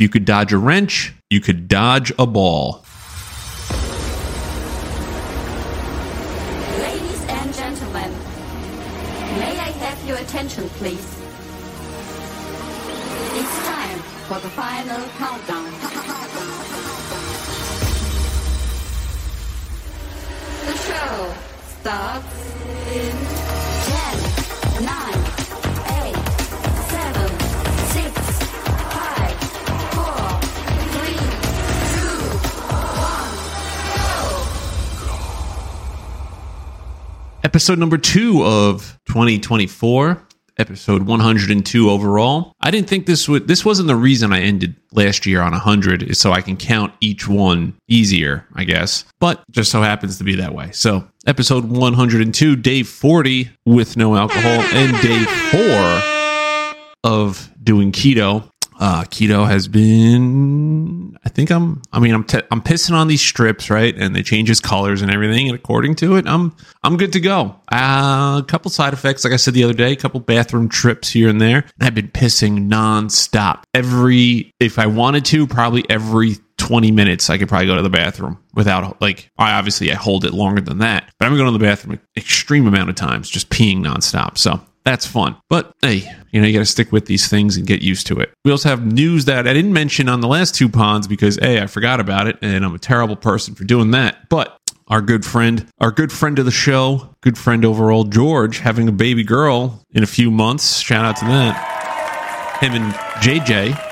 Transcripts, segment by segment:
You could dodge a wrench, you could dodge a ball. Ladies and gentlemen, may I have your attention, please? It's time for the final countdown. The show starts in Episode number two of 2024, episode 102 overall. I didn't think this would, this wasn't the reason I ended last year on 100, is so I can count each one easier, I guess. But just so happens to be that way. So, episode 102, day 40 with no alcohol, and day four of doing keto. Uh, keto has been, I think I'm, I mean, I'm, I'm pissing on these strips, right? And they change his colors and everything. And according to it, I'm, I'm good to go. Uh, a couple side effects, like I said the other day, a couple bathroom trips here and there. And I've been pissing nonstop. Every, if I wanted to, probably every 20 minutes I could probably go to the bathroom without like I obviously I hold it longer than that but I'm going to the bathroom an extreme amount of times just peeing nonstop so that's fun but hey you know you got to stick with these things and get used to it we also have news that I didn't mention on the last two ponds because hey I forgot about it and I'm a terrible person for doing that but our good friend, our good friend of the show, good friend overall, George, having a baby girl in a few months. Shout out to that. Him and JJ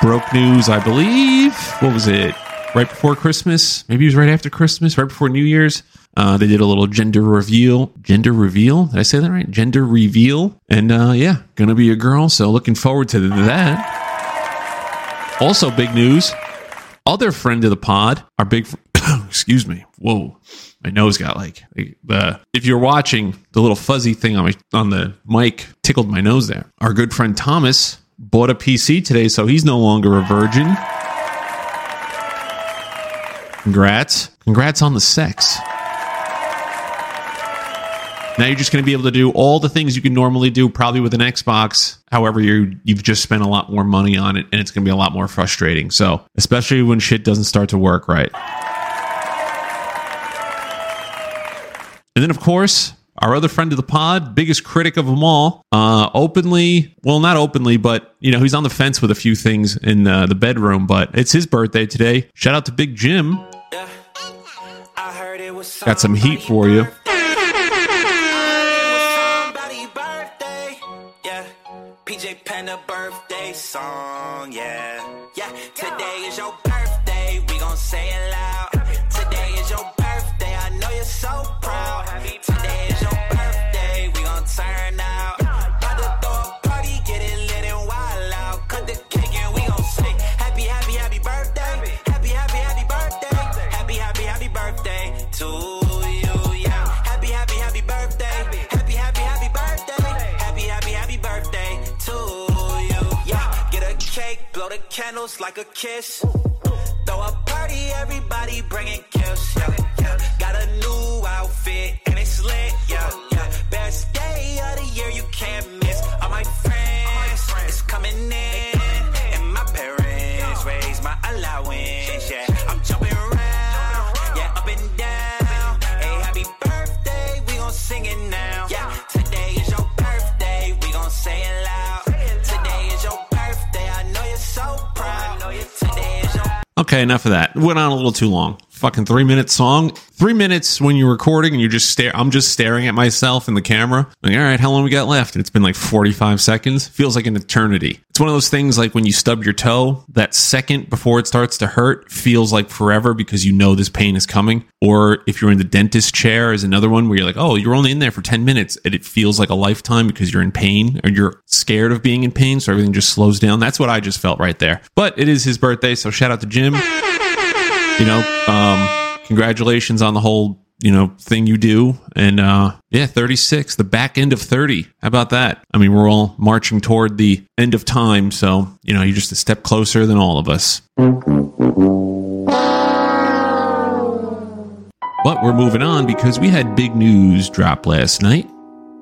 broke news, I believe. What was it? Right before Christmas? Maybe it was right after Christmas, right before New Year's. Uh, they did a little gender reveal. Gender reveal? Did I say that right? Gender reveal. And uh, yeah, gonna be a girl. So looking forward to that. Also, big news. Other friend of the pod, our big, excuse me. Whoa, my nose got like the. If you're watching, the little fuzzy thing on my on the mic tickled my nose there. Our good friend Thomas bought a PC today, so he's no longer a virgin. Congrats. Congrats on the sex. Now you're just going to be able to do all the things you can normally do, probably with an Xbox. However, you you've just spent a lot more money on it, and it's going to be a lot more frustrating. So, especially when shit doesn't start to work right. And then, of course, our other friend of the pod, biggest critic of them all, uh, openly, well, not openly, but, you know, he's on the fence with a few things in uh, the bedroom, but it's his birthday today. Shout out to Big Jim. Got some heat for you. Yeah. PJ Panda birthday song, yeah. Candles like a kiss. Throw a party, everybody bringing gifts, yeah. Got a new outfit and it's lit, yeah. Okay, enough of that. Went on a little too long. Fucking three minute song. Three minutes when you're recording and you just stare. I'm just staring at myself in the camera. Like, all right, how long we got left? And it's been like 45 seconds. Feels like an eternity. It's one of those things like when you stub your toe, that second before it starts to hurt feels like forever because you know this pain is coming. Or if you're in the dentist chair, is another one where you're like, oh, you're only in there for 10 minutes and it feels like a lifetime because you're in pain or you're scared of being in pain. So everything just slows down. That's what I just felt right there. But it is his birthday. So shout out to Jim. You know, um, congratulations on the whole you know thing you do. And uh yeah 36 the back end of 30 how about that? I mean we're all marching toward the end of time so you know you're just a step closer than all of us. But we're moving on because we had big news drop last night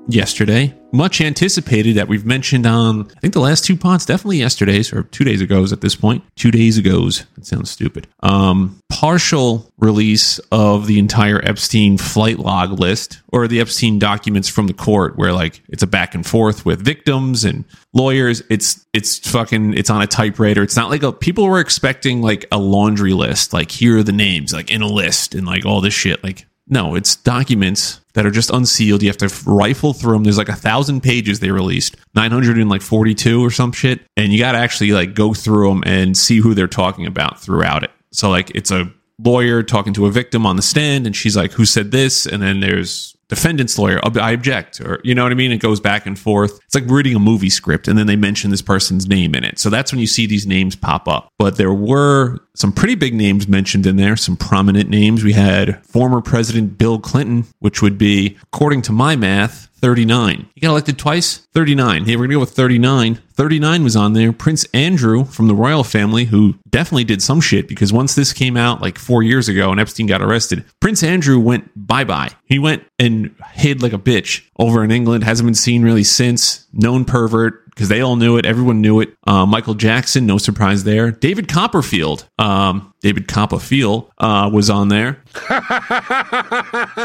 yesterday much anticipated that we've mentioned on, I think the last two pods, definitely yesterday's or two days ago's at this point. Two days ago's. That sounds stupid. Um, partial release of the entire Epstein flight log list or the Epstein documents from the court where like it's a back and forth with victims and lawyers. It's, it's fucking, it's on a typewriter. It's not like a, people were expecting like a laundry list. Like here are the names, like in a list and like all this shit. Like, no, it's documents that are just unsealed. You have to rifle through them. There's like a thousand pages they released, 942 or some shit. And you got to actually like go through them and see who they're talking about throughout it. So like it's a lawyer talking to a victim on the stand and she's like, who said this? And then there's defendant's lawyer, I object, or you know what I mean? It goes back and forth. It's like reading a movie script and then they mention this person's name in it. So that's when you see these names pop up. But there were some pretty big names mentioned in there, some prominent names. We had former President Bill Clinton, which would be, according to my math, 39. He got elected twice? 39. Hey, we're going to go with 39. 39 was on there. Prince Andrew from the royal family, who definitely did some shit because once this came out like four years ago and Epstein got arrested, Prince Andrew went bye bye. He went and hid like a bitch over in England, hasn't been seen really since. Known pervert, because they all knew it. Everyone knew it. Uh, Michael Jackson, no surprise there. David Copperfield, um, David Copperfield uh, was on there.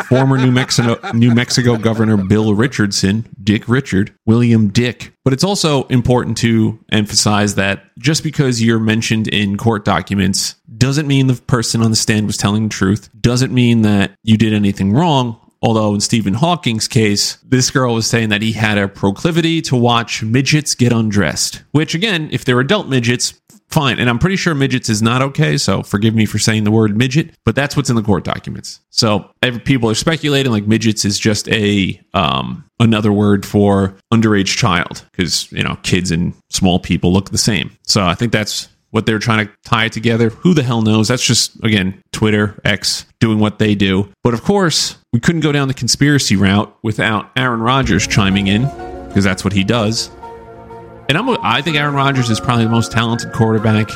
Former New Mexico New Mexico Governor Bill Richardson, Dick Richard, William Dick. But it's also important to emphasize that just because you're mentioned in court documents doesn't mean the person on the stand was telling the truth. Doesn't mean that you did anything wrong Although in Stephen Hawking's case, this girl was saying that he had a proclivity to watch midgets get undressed, which again, if they're adult midgets, fine. And I'm pretty sure midgets is not okay. So forgive me for saying the word midget, but that's what's in the court documents. So people are speculating like midgets is just a, um, another word for underage child because, you know, kids and small people look the same. So I think that's what they're trying to tie together. Who the hell knows? That's just, again, Twitter, X doing what they do. But of course, we couldn't go down the conspiracy route without Aaron Rodgers chiming in because that's what he does. And I'm, I think Aaron Rodgers is probably the most talented quarterback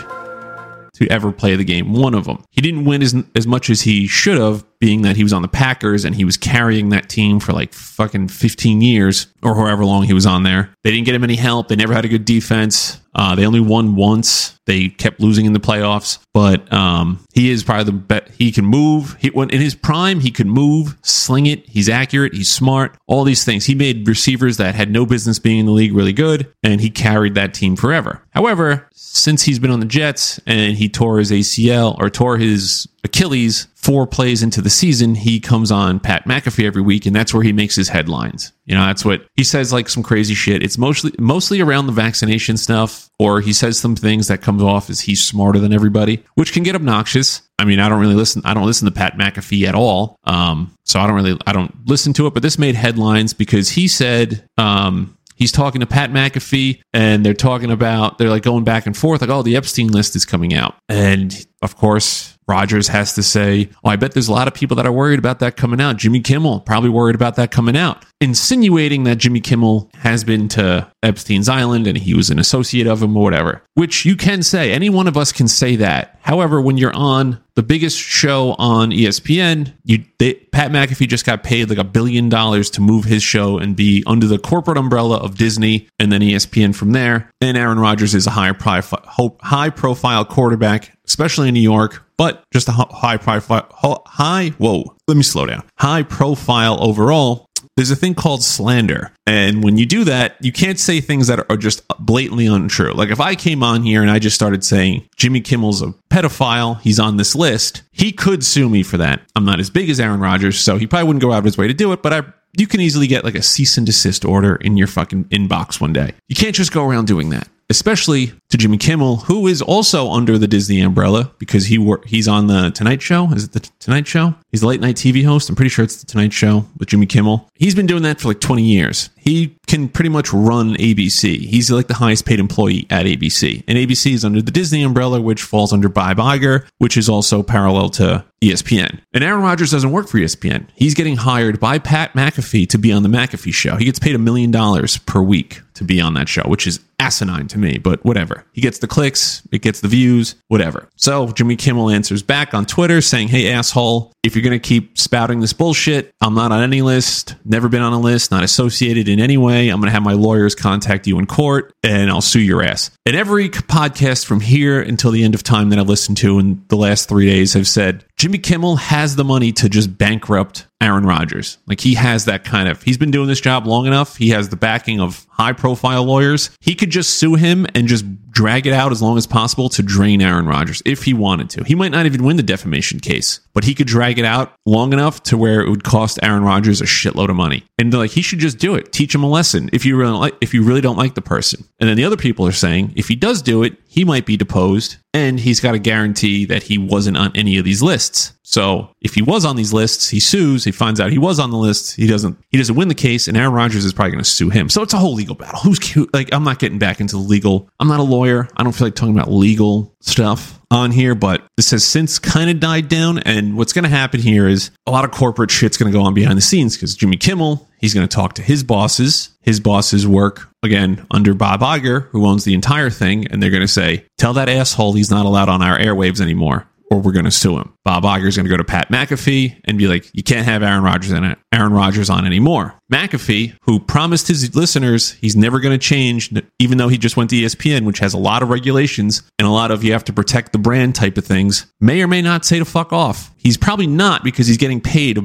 to ever play the game. One of them. He didn't win as, as much as he should have, being that he was on the Packers and he was carrying that team for like fucking 15 years or however long he was on there. They didn't get him any help. They never had a good defense. Uh, they only won once. They kept losing in the playoffs, but um, he is probably the best. He can move. He when in his prime, he could move, sling it. He's accurate. He's smart. All these things. He made receivers that had no business being in the league really good, and he carried that team forever. However, since he's been on the Jets and he tore his ACL or tore his Achilles four plays into the season, he comes on Pat McAfee every week, and that's where he makes his headlines. You know, that's what he says, like some crazy shit. It's mostly mostly around the vaccination stuff, or he says some things that comes off as he's smarter than everybody, which can get obnoxious. I mean, I don't really listen. I don't listen to Pat McAfee at all. Um, so I don't really, I don't listen to it. But this made headlines because he said, um, he's talking to Pat McAfee and they're talking about, they're like going back and forth, like, oh, the Epstein list is coming out. And of course, Rodgers has to say, Oh, I bet there's a lot of people that are worried about that coming out. Jimmy Kimmel probably worried about that coming out, insinuating that Jimmy Kimmel has been to Epstein's Island and he was an associate of him or whatever, which you can say. Any one of us can say that. However, when you're on the biggest show on ESPN, you they, Pat McAfee just got paid like a billion dollars to move his show and be under the corporate umbrella of Disney and then ESPN from there. And Aaron Rodgers is a high profile, high profile quarterback especially in New York, but just a high profile, high, whoa, let me slow down. High profile overall. There's a thing called slander. And when you do that, you can't say things that are just blatantly untrue. Like if I came on here and I just started saying Jimmy Kimmel's a pedophile, he's on this list, he could sue me for that. I'm not as big as Aaron Rodgers, so he probably wouldn't go out of his way to do it, but I you can easily get like a cease and desist order in your fucking inbox one day. You can't just go around doing that especially to Jimmy Kimmel, who is also under the Disney umbrella because he wor- he's on the Tonight Show. Is it the Tonight Show? He's a late night TV host. I'm pretty sure it's the Tonight Show with Jimmy Kimmel. He's been doing that for like 20 years. He can pretty much run ABC. He's like the highest paid employee at ABC. And ABC is under the Disney umbrella, which falls under Bob Iger, which is also parallel to ESPN. And Aaron Rodgers doesn't work for ESPN. He's getting hired by Pat McAfee to be on the McAfee show. He gets paid a million dollars per week to be on that show, which is asinine to me, but whatever. He gets the clicks, it gets the views, whatever. So Jimmy Kimmel answers back on Twitter saying, Hey, asshole, if you're going to keep spouting this bullshit, I'm not on any list, never been on a list, not associated in any way. I'm going to have my lawyers contact you in court and I'll sue your ass. And every podcast from here until the end of time that I've listened to in the last three days have said Jimmy Kimmel has the money to just bankrupt Aaron Rodgers. Like he has that kind of, he's been doing this job long enough. He has the backing of high profile lawyers. He could just sue him and just drag it out as long as possible to drain Aaron Rodgers if he wanted to. He might not even win the defamation case, but he could drag it out long enough to where it would cost Aaron Rodgers a shitload of money. And like he should just do it. Teach him a lesson if you really like if you really don't like the person. And then the other people are saying if he does do it, he might be deposed and he's got a guarantee that he wasn't on any of these lists. So if he was on these lists, he sues, he finds out he was on the list, he doesn't he doesn't win the case, and Aaron Rodgers is probably gonna sue him. So it's a whole legal battle. Who's cute? Like I'm not getting back into the legal. I'm not a lawyer. I don't feel like talking about legal stuff on here, but this has since kind of died down. And what's gonna happen here is a lot of corporate shit's gonna go on behind the scenes because Jimmy Kimmel, he's gonna talk to his bosses. His bosses work again under Bob Iger, who owns the entire thing, and they're gonna say, Tell that asshole he's not allowed on our airwaves anymore or we're going to sue him. Bob Iger's going to go to Pat McAfee and be like, you can't have Aaron Rodgers in it, Aaron Rodgers on anymore. McAfee, who promised his listeners he's never going to change, even though he just went to ESPN, which has a lot of regulations and a lot of you have to protect the brand type of things, may or may not say to fuck off. He's probably not because he's getting paid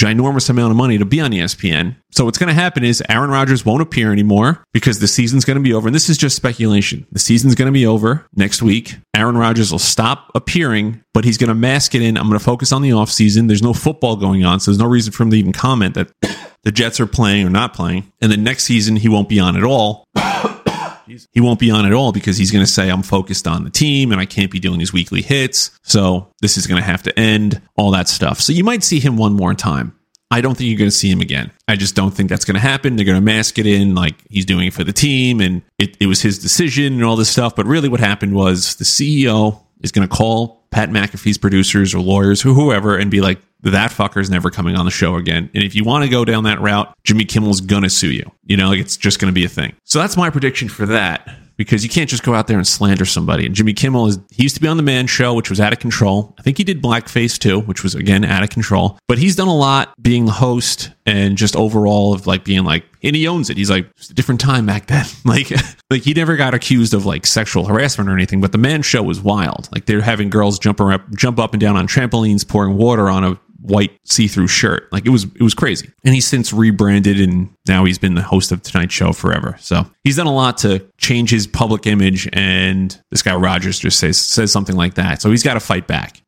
ginormous amount of money to be on ESPN. So what's going to happen is Aaron Rodgers won't appear anymore because the season's going to be over. And this is just speculation. The season's going to be over next week. Aaron Rodgers will stop appearing, but he's going to mask it in. I'm going to focus on the offseason. There's no football going on, so there's no reason for him to even comment that the Jets are playing or not playing. And then next season he won't be on at all. He won't be on at all because he's going to say I'm focused on the team and I can't be doing these weekly hits. So this is going to have to end all that stuff. So you might see him one more time. I don't think you're going to see him again. I just don't think that's going to happen. They're going to mask it in like he's doing it for the team and it, it was his decision and all this stuff. But really, what happened was the CEO is going to call Pat McAfee's producers or lawyers or whoever and be like, that fucker's never coming on the show again. And if you want to go down that route, Jimmy Kimmel's going to sue you. You know, like it's just going to be a thing. So that's my prediction for that because you can't just go out there and slander somebody. And Jimmy Kimmel is he used to be on the Man Show, which was out of control. I think he did Blackface too, which was again out of control. But he's done a lot being the host and just overall of like being like, and he owns it. He's like, it's a different time back then. Like, like he never got accused of like sexual harassment or anything. But the Man Show was wild. Like they're having girls jump around, jump up and down on trampolines, pouring water on a white see-through shirt. Like it was it was crazy. And he's since rebranded and now he's been the host of Tonight Show forever. So he's done a lot to change his public image and this guy Rodgers just says says something like that. So he's got to fight back.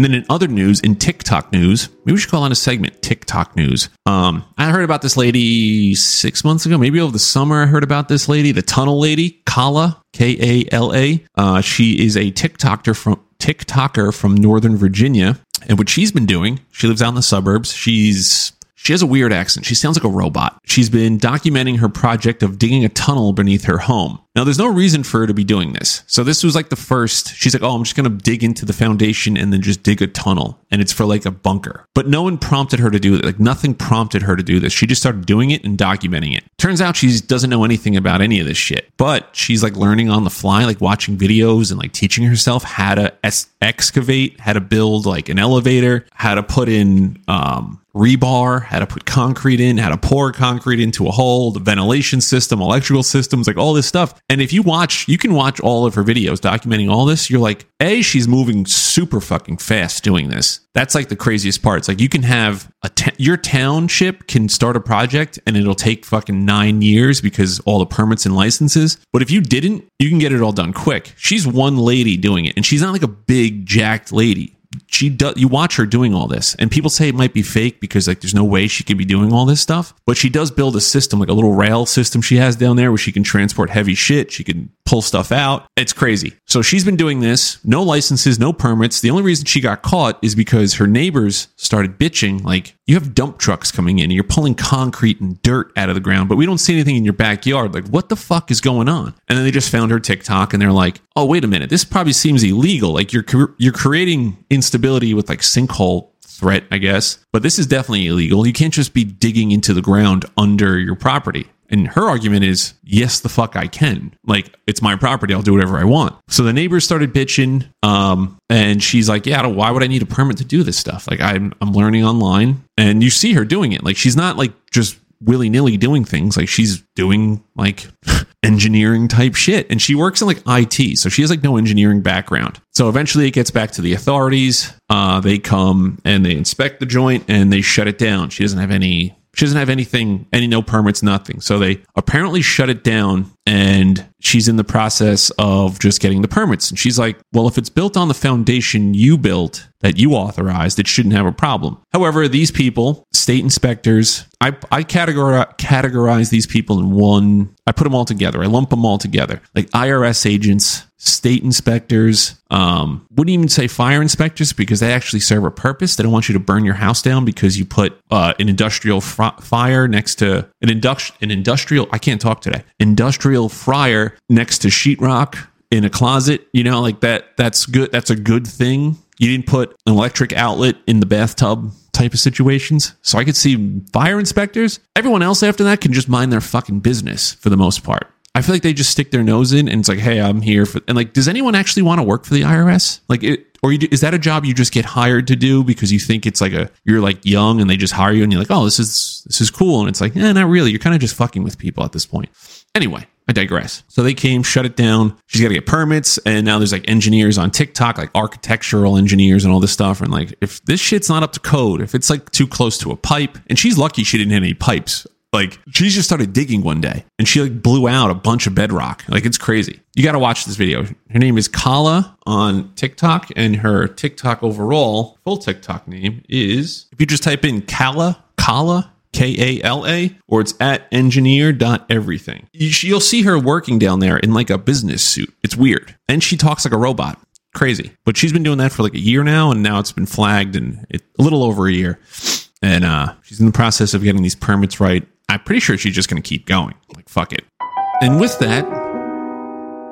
And then in other news, in TikTok news, maybe we should call on a segment TikTok news. Um, I heard about this lady six months ago, maybe over the summer. I heard about this lady, the tunnel lady, Kala, K A L A. Uh, she is a TikToker from TikToker from Northern Virginia, and what she's been doing, she lives out in the suburbs. She's she has a weird accent. She sounds like a robot. She's been documenting her project of digging a tunnel beneath her home. Now, there's no reason for her to be doing this. So, this was like the first. She's like, oh, I'm just going to dig into the foundation and then just dig a tunnel. And it's for like a bunker. But no one prompted her to do it. Like, nothing prompted her to do this. She just started doing it and documenting it. Turns out she doesn't know anything about any of this shit. But she's like learning on the fly, like watching videos and like teaching herself how to es- excavate, how to build like an elevator, how to put in, um, rebar, how to put concrete in, how to pour concrete into a hole, the ventilation system, electrical systems, like all this stuff. And if you watch, you can watch all of her videos documenting all this. You're like, A, she's moving super fucking fast doing this. That's like the craziest part. It's like you can have a your township can start a project and it'll take fucking nine years because all the permits and licenses. But if you didn't, you can get it all done quick. She's one lady doing it, and she's not like a big jacked lady she does you watch her doing all this. And people say it might be fake because like there's no way she could be doing all this stuff. But she does build a system like a little rail system she has down there where she can transport heavy shit. She can pull stuff out. It's crazy. So she's been doing this. No licenses no permits. The only reason she got caught is because her neighbors started bitching like you have dump trucks coming in and you're pulling concrete and dirt out of the ground but we don't see anything in your backyard. Like what the fuck is going on? And then they just found her tiktok and they're like oh wait a minute. This probably seems illegal. Like you're you're creating instability with like sinkhole threat, I guess. But this is definitely illegal. You can't just be digging into the ground under your property. And her argument is, yes, the fuck I can. Like, it's my property. I'll do whatever I want. So the neighbors started bitching. Um, and she's like, yeah, why would I need a permit to do this stuff? Like, I'm, I'm learning online. And you see her doing it. Like, she's not like just willy nilly doing things. Like, she's doing like engineering type shit. And she works in like IT. So she has like no engineering background. So eventually it gets back to the authorities. Uh, they come and they inspect the joint and they shut it down. She doesn't have any she doesn't have anything, any no permits, nothing. So they apparently shut it down and she's in the process of just getting the permits. And she's like, well, if it's built on the foundation you built that you authorized, it shouldn't have a problem. However, these people, state inspectors, I, I categorize, categorize these people in one, I put them all together. I lump them all together. Like IRS agents, state inspectors, um, wouldn't even say fire inspectors because they actually serve a purpose. They don't want you to burn your house down because you put uh, an industrial fr- fire next to an, industri- an industrial, I can't talk today, industrial fryer next to sheetrock in a closet. You know, like that, that's good. That's a good thing. You didn't put an electric outlet in the bathtub type of situations. So I could see fire inspectors. Everyone else after that can just mind their fucking business for the most part. I feel like they just stick their nose in and it's like, hey, I'm here for. And like, does anyone actually want to work for the IRS? Like, it, or you, is that a job you just get hired to do because you think it's like a you're like young and they just hire you and you're like, oh, this is this is cool, and it's like, eh, not really. You're kind of just fucking with people at this point. Anyway, I digress. So they came, shut it down. She's got to get permits, and now there's like engineers on TikTok, like architectural engineers and all this stuff. And like, if this shit's not up to code, if it's like too close to a pipe, and she's lucky she didn't hit any pipes. Like she just started digging one day and she like blew out a bunch of bedrock. Like it's crazy. You got to watch this video. Her name is Kala on TikTok and her TikTok overall full TikTok name is if you just type in Kala, Kala, K A L A, or it's at engineer.everything. You- You'll see her working down there in like a business suit. It's weird. And she talks like a robot. Crazy. But she's been doing that for like a year now, and now it's been flagged and it, a little over a year. And uh, she's in the process of getting these permits right. I'm pretty sure she's just going to keep going. Like, fuck it. And with that,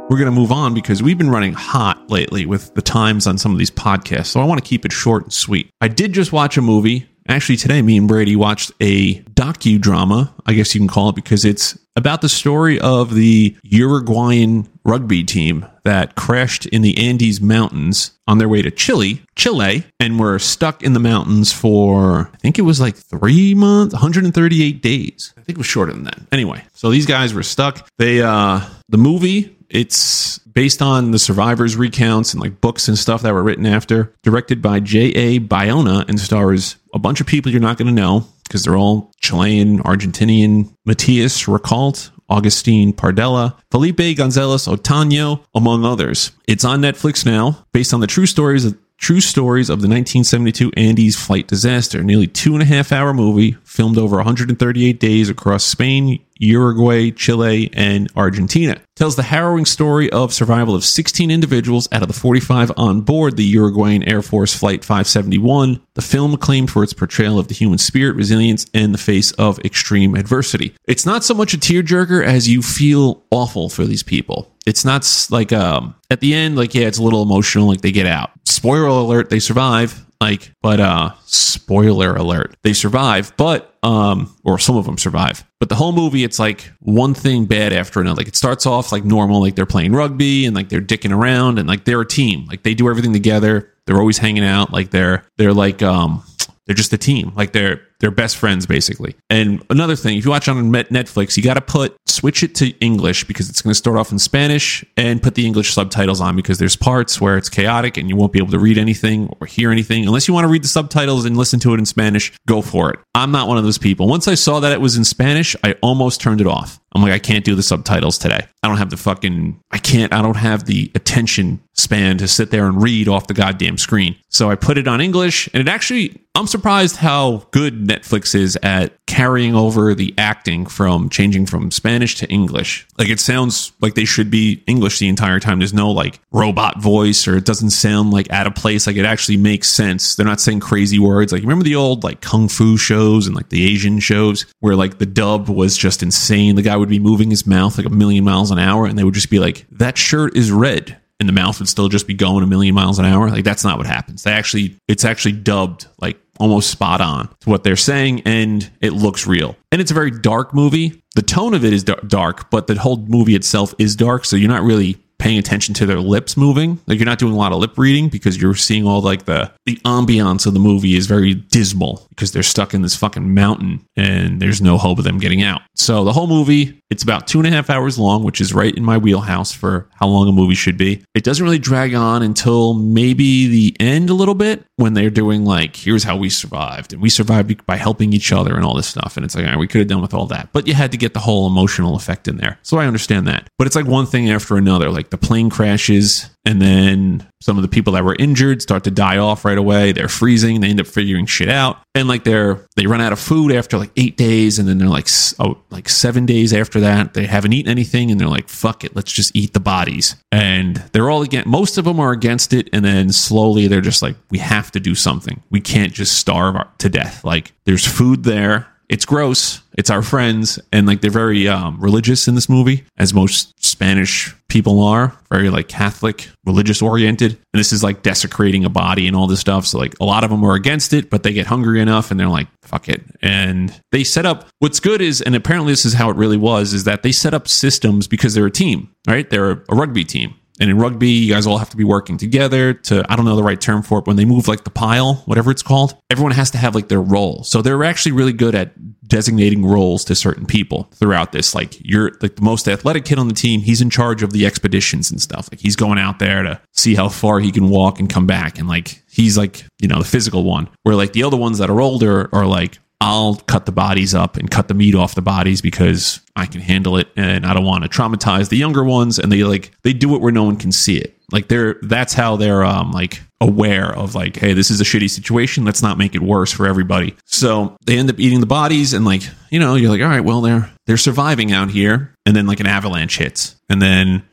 we're going to move on because we've been running hot lately with the times on some of these podcasts. So I want to keep it short and sweet. I did just watch a movie. Actually, today, me and Brady watched a docudrama, I guess you can call it, because it's about the story of the Uruguayan rugby team that crashed in the Andes Mountains on their way to Chile, Chile, and were stuck in the mountains for, I think it was like three months, 138 days. I think it was shorter than that. Anyway, so these guys were stuck. They, uh, the movie, it's based on the survivors' recounts and like books and stuff that were written after, directed by J.A. Bayona and stars a bunch of people you're not going to know because they're all Chilean, Argentinian, Matias Recalt, Augustine Pardella, Felipe Gonzalez Otano, among others. It's on Netflix now, based on the true stories of true stories of the 1972 Andes flight disaster. Nearly two and a half hour movie filmed over 138 days across Spain, Uruguay, Chile, and Argentina. Tells the harrowing story of survival of 16 individuals out of the 45 on board the Uruguayan Air Force Flight 571. The film acclaimed for its portrayal of the human spirit, resilience, and the face of extreme adversity. It's not so much a tearjerker as you feel awful for these people. It's not like um at the end, like yeah, it's a little emotional, like they get out. Spoiler alert, they survive. Like, but uh spoiler alert, they survive, but um or some of them survive. But the whole movie, it's like one thing bad after another. Like it starts off like normal, like they're playing rugby and like they're dicking around and like they're a team. Like they do everything together. They're always hanging out. Like they're they're like um they're just a team. Like they're they're best friends basically. And another thing, if you watch on Netflix, you got to put switch it to English because it's going to start off in Spanish and put the English subtitles on because there's parts where it's chaotic and you won't be able to read anything or hear anything unless you want to read the subtitles and listen to it in Spanish. Go for it. I'm not one of those people. Once I saw that it was in Spanish, I almost turned it off. I'm like, I can't do the subtitles today. I don't have the fucking, I can't, I don't have the attention span to sit there and read off the goddamn screen. So I put it on English and it actually, I'm surprised how good Netflix is at carrying over the acting from changing from Spanish to English. Like it sounds like they should be English the entire time. There's no like robot voice or it doesn't sound like out of place. Like it actually makes sense. They're not saying crazy words. Like remember the old like kung fu shows and like the Asian shows where like the dub was just insane. The guy would be moving his mouth like a million miles an hour and they would just be like, that shirt is red and the mouth would still just be going a million miles an hour. Like that's not what happens. They actually, it's actually dubbed like almost spot on to what they're saying, and it looks real. And it's a very dark movie. The tone of it is dark, but the whole movie itself is dark, so you're not really paying attention to their lips moving. Like you're not doing a lot of lip reading because you're seeing all like the the ambiance of the movie is very dismal because they're stuck in this fucking mountain and there's no hope of them getting out. So the whole movie, it's about two and a half hours long, which is right in my wheelhouse for how long a movie should be. It doesn't really drag on until maybe the end a little bit when they're doing like, here's how we survived. And we survived by helping each other and all this stuff. And it's like, we could have done with all that. But you had to get the whole emotional effect in there. So I understand that. But it's like one thing after another. Like the plane crashes and then some of the people that were injured start to die off right away. They're freezing. They end up figuring shit out, and like they're they run out of food after like eight days, and then they're like oh, like seven days after that they haven't eaten anything, and they're like fuck it, let's just eat the bodies. And they're all against. Most of them are against it, and then slowly they're just like we have to do something. We can't just starve to death. Like there's food there. It's gross. It's our friends, and like they're very um, religious in this movie, as most Spanish people are. Very like Catholic, religious oriented, and this is like desecrating a body and all this stuff. So like a lot of them are against it, but they get hungry enough, and they're like, "Fuck it." And they set up. What's good is, and apparently this is how it really was, is that they set up systems because they're a team, right? They're a rugby team. And in rugby, you guys all have to be working together to, I don't know the right term for it, when they move like the pile, whatever it's called, everyone has to have like their role. So they're actually really good at designating roles to certain people throughout this. Like you're like the most athletic kid on the team, he's in charge of the expeditions and stuff. Like he's going out there to see how far he can walk and come back. And like he's like, you know, the physical one. Where like the other ones that are older are like, I'll cut the bodies up and cut the meat off the bodies because I can handle it and I don't want to traumatize the younger ones and they like they do it where no one can see it. Like they're that's how they're um like aware of like hey this is a shitty situation let's not make it worse for everybody. So they end up eating the bodies and like you know you're like all right well they're they're surviving out here and then like an avalanche hits and then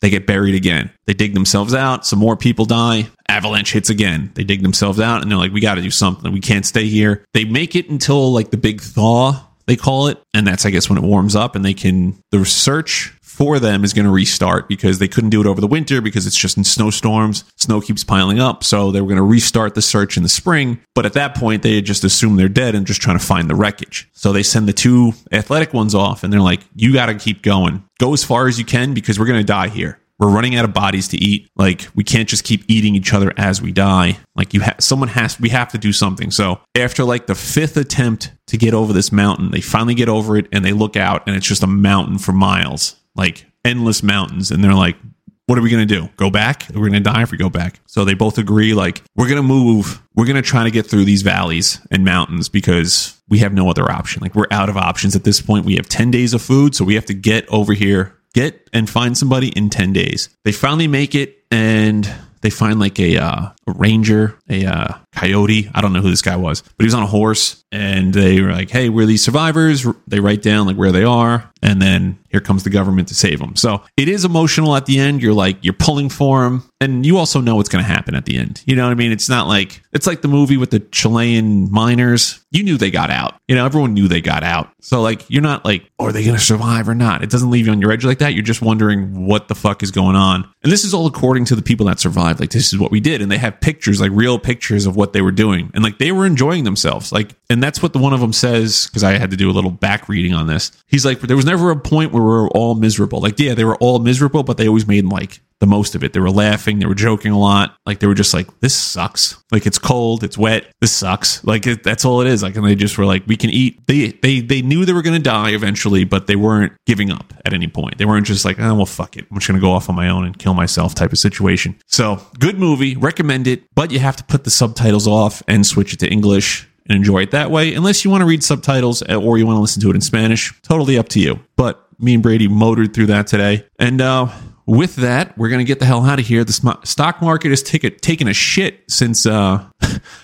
they get buried again. They dig themselves out. Some more people die. Avalanche hits again. They dig themselves out and they're like, we got to do something. We can't stay here. They make it until like the big thaw, they call it. And that's, I guess, when it warms up and they can, the search for them is going to restart because they couldn't do it over the winter because it's just in snowstorms. Snow keeps piling up. So they were going to restart the search in the spring. But at that point, they had just assumed they're dead and just trying to find the wreckage. So they send the two athletic ones off and they're like, you got to keep going. Go as far as you can because we're going to die here. We're running out of bodies to eat. Like we can't just keep eating each other as we die. Like you someone has we have to do something. So after like the fifth attempt to get over this mountain, they finally get over it and they look out and it's just a mountain for miles. Like endless mountains and they're like what are we going to do? Go back? We're going to die if we go back. So they both agree like we're going to move. We're going to try to get through these valleys and mountains because we have no other option. Like we're out of options at this point. We have 10 days of food, so we have to get over here get and find somebody in 10 days. They finally make it and they find like a, uh, a ranger, a uh, coyote. I don't know who this guy was, but he was on a horse and they were like, hey, we're these survivors. They write down like where they are. And then here comes the government to save them. So it is emotional at the end. You're like, you're pulling for them. And you also know what's going to happen at the end. You know what I mean? It's not like, it's like the movie with the Chilean miners. You knew they got out. You know, everyone knew they got out. So like, you're not like, are they going to survive or not? It doesn't leave you on your edge like that. You're just wondering what the fuck is going on. And this is all according to the people that survived. Like, this is what we did. And they have pictures, like real pictures of what they were doing. And like, they were enjoying themselves. Like, and that's what the one of them says, because I had to do a little back reading on this. He's like, there was never a point where we were all miserable. Like, yeah, they were all miserable, but they always made like the most of it. They were laughing, they were joking a lot. Like they were just like, this sucks. Like it's cold, it's wet. This sucks. Like it, that's all it is. Like, and they just were like, we can eat. They they they knew they were going to die eventually, but they weren't giving up at any point. They weren't just like, oh well, fuck it. I'm just going to go off on my own and kill myself type of situation. So good movie, recommend it, but you have to put the subtitles off and switch it to English and enjoy it that way. Unless you want to read subtitles or you want to listen to it in Spanish, totally up to you. But me and Brady motored through that today, and uh, with that, we're going to get the hell out of here. The stock market has take a, taken a shit since uh,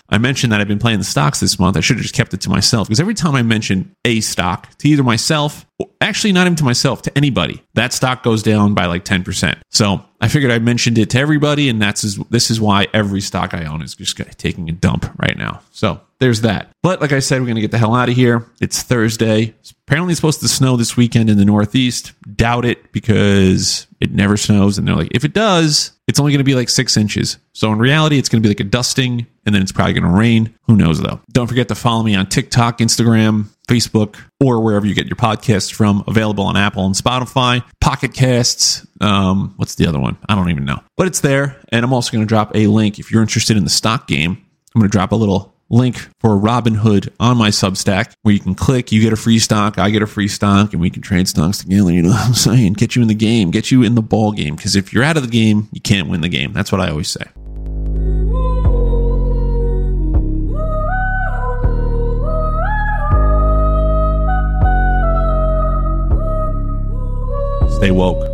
I mentioned that I've been playing the stocks this month. I should have just kept it to myself because every time I mention a stock to either myself, or actually not even to myself, to anybody, that stock goes down by like 10%. So I figured I mentioned it to everybody, and that's this is why every stock I own is just taking a dump right now. So there's that. But like I said, we're to get the hell out of here. It's Thursday. Apparently, it's supposed to snow this weekend in the Northeast. Doubt it because it never snows. And they're like, if it does, it's only going to be like six inches. So in reality, it's going to be like a dusting and then it's probably going to rain. Who knows though? Don't forget to follow me on TikTok, Instagram, Facebook, or wherever you get your podcasts from. Available on Apple and Spotify, Pocket Casts. Um, what's the other one? I don't even know. But it's there. And I'm also going to drop a link if you're interested in the stock game. I'm going to drop a little link for Robinhood on my Substack where you can click, you get a free stock, I get a free stock, and we can trade stocks together. You know what I'm saying? Get you in the game, get you in the ball game. Because if you're out of the game, you can't win the game. That's what I always say. Stay woke.